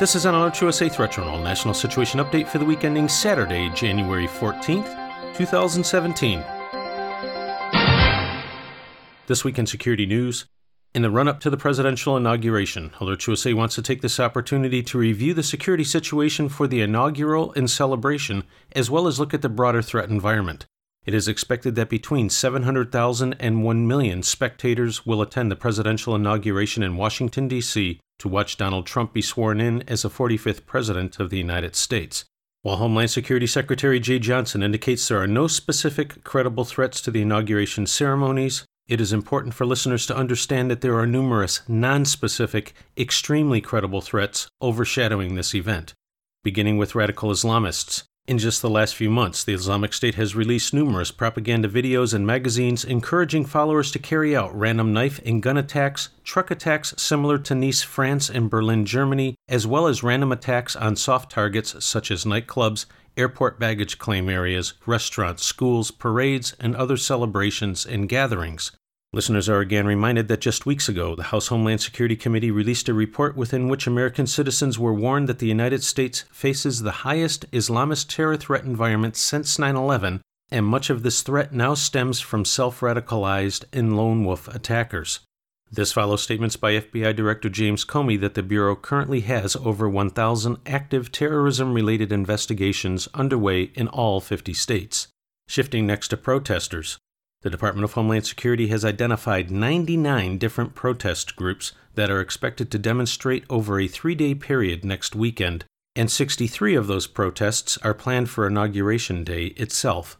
This is an Alert USA Threat Journal National Situation Update for the week ending Saturday, January 14th, 2017. This week in security news. In the run up to the presidential inauguration, Alert USA wants to take this opportunity to review the security situation for the inaugural and celebration, as well as look at the broader threat environment. It is expected that between 700,000 and 1 million spectators will attend the presidential inauguration in Washington, D.C. to watch Donald Trump be sworn in as the 45th President of the United States. While Homeland Security Secretary Jeh Johnson indicates there are no specific credible threats to the inauguration ceremonies, it is important for listeners to understand that there are numerous non specific, extremely credible threats overshadowing this event, beginning with radical Islamists. In just the last few months, the Islamic State has released numerous propaganda videos and magazines encouraging followers to carry out random knife and gun attacks, truck attacks similar to Nice, France, and Berlin, Germany, as well as random attacks on soft targets such as nightclubs, airport baggage claim areas, restaurants, schools, parades, and other celebrations and gatherings. Listeners are again reminded that just weeks ago, the House Homeland Security Committee released a report within which American citizens were warned that the United States faces the highest Islamist terror threat environment since 9 11, and much of this threat now stems from self radicalized and lone wolf attackers. This follows statements by FBI Director James Comey that the Bureau currently has over 1,000 active terrorism related investigations underway in all 50 states. Shifting next to protesters. The Department of Homeland Security has identified 99 different protest groups that are expected to demonstrate over a three day period next weekend, and 63 of those protests are planned for Inauguration Day itself.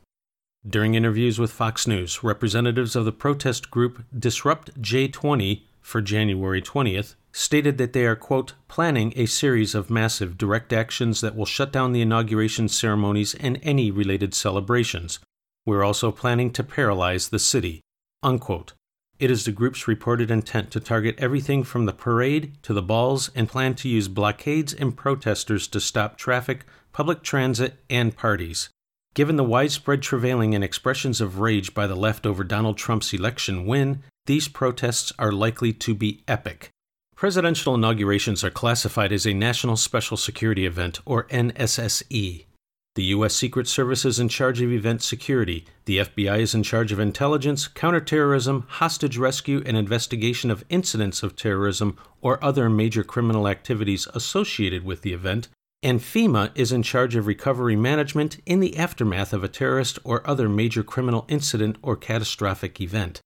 During interviews with Fox News, representatives of the protest group Disrupt J20 for January 20th stated that they are, quote, planning a series of massive direct actions that will shut down the inauguration ceremonies and any related celebrations. We're also planning to paralyze the city. Unquote. It is the group's reported intent to target everything from the parade to the balls and plan to use blockades and protesters to stop traffic, public transit, and parties. Given the widespread travailing and expressions of rage by the left over Donald Trump's election win, these protests are likely to be epic. Presidential inaugurations are classified as a National Special Security Event, or NSSE. The U.S. Secret Service is in charge of event security. The FBI is in charge of intelligence, counterterrorism, hostage rescue, and investigation of incidents of terrorism or other major criminal activities associated with the event. And FEMA is in charge of recovery management in the aftermath of a terrorist or other major criminal incident or catastrophic event.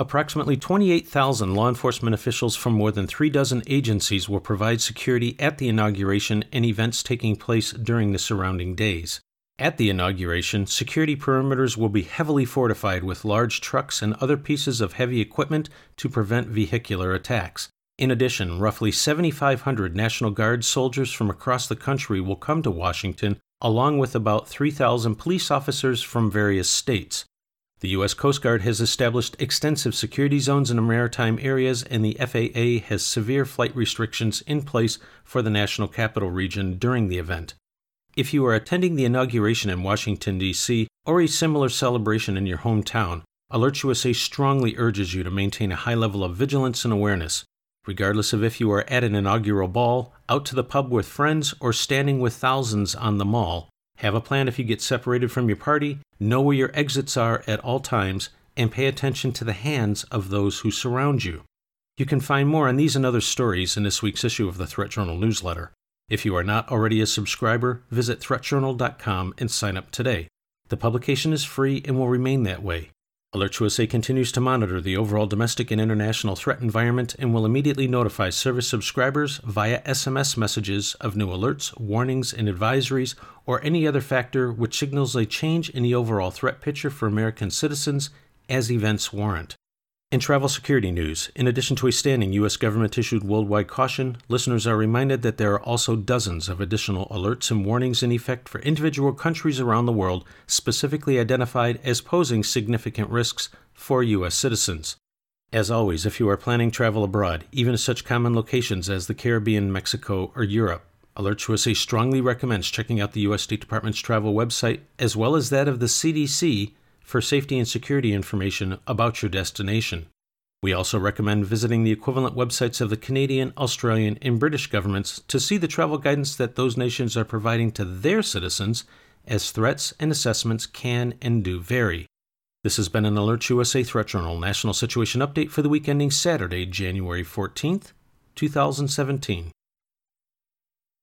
Approximately 28,000 law enforcement officials from more than three dozen agencies will provide security at the inauguration and events taking place during the surrounding days. At the inauguration, security perimeters will be heavily fortified with large trucks and other pieces of heavy equipment to prevent vehicular attacks. In addition, roughly 7,500 National Guard soldiers from across the country will come to Washington, along with about 3,000 police officers from various states. The U.S. Coast Guard has established extensive security zones in maritime areas, and the FAA has severe flight restrictions in place for the National Capital Region during the event. If you are attending the inauguration in Washington, D.C., or a similar celebration in your hometown, Alert USA strongly urges you to maintain a high level of vigilance and awareness. Regardless of if you are at an inaugural ball, out to the pub with friends, or standing with thousands on the mall, have a plan if you get separated from your party, know where your exits are at all times, and pay attention to the hands of those who surround you. You can find more on these and other stories in this week's issue of the Threat Journal newsletter. If you are not already a subscriber, visit threatjournal.com and sign up today. The publication is free and will remain that way. Alert USA continues to monitor the overall domestic and international threat environment and will immediately notify service subscribers via SMS messages of new alerts, warnings, and advisories, or any other factor which signals a change in the overall threat picture for American citizens as events warrant. In travel security news, in addition to a standing U.S. government issued worldwide caution, listeners are reminded that there are also dozens of additional alerts and warnings in effect for individual countries around the world specifically identified as posing significant risks for U.S. citizens. As always, if you are planning travel abroad, even to such common locations as the Caribbean, Mexico, or Europe, Alert USA strongly recommends checking out the U.S. State Department's travel website as well as that of the CDC for safety and security information about your destination. We also recommend visiting the equivalent websites of the Canadian, Australian, and British governments to see the travel guidance that those nations are providing to their citizens, as threats and assessments can and do vary. This has been an Alert USA Threat Journal National Situation Update for the week ending Saturday, January 14th, 2017.